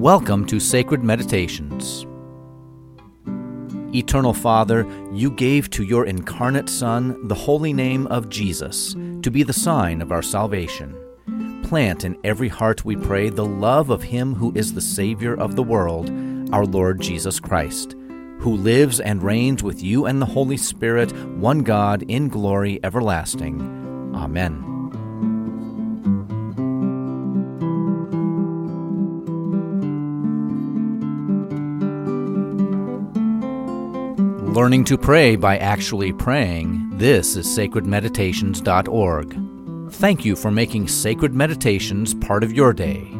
Welcome to Sacred Meditations. Eternal Father, you gave to your incarnate Son the holy name of Jesus to be the sign of our salvation. Plant in every heart, we pray, the love of Him who is the Savior of the world, our Lord Jesus Christ, who lives and reigns with you and the Holy Spirit, one God, in glory everlasting. Amen. Learning to pray by actually praying, this is sacredmeditations.org. Thank you for making sacred meditations part of your day.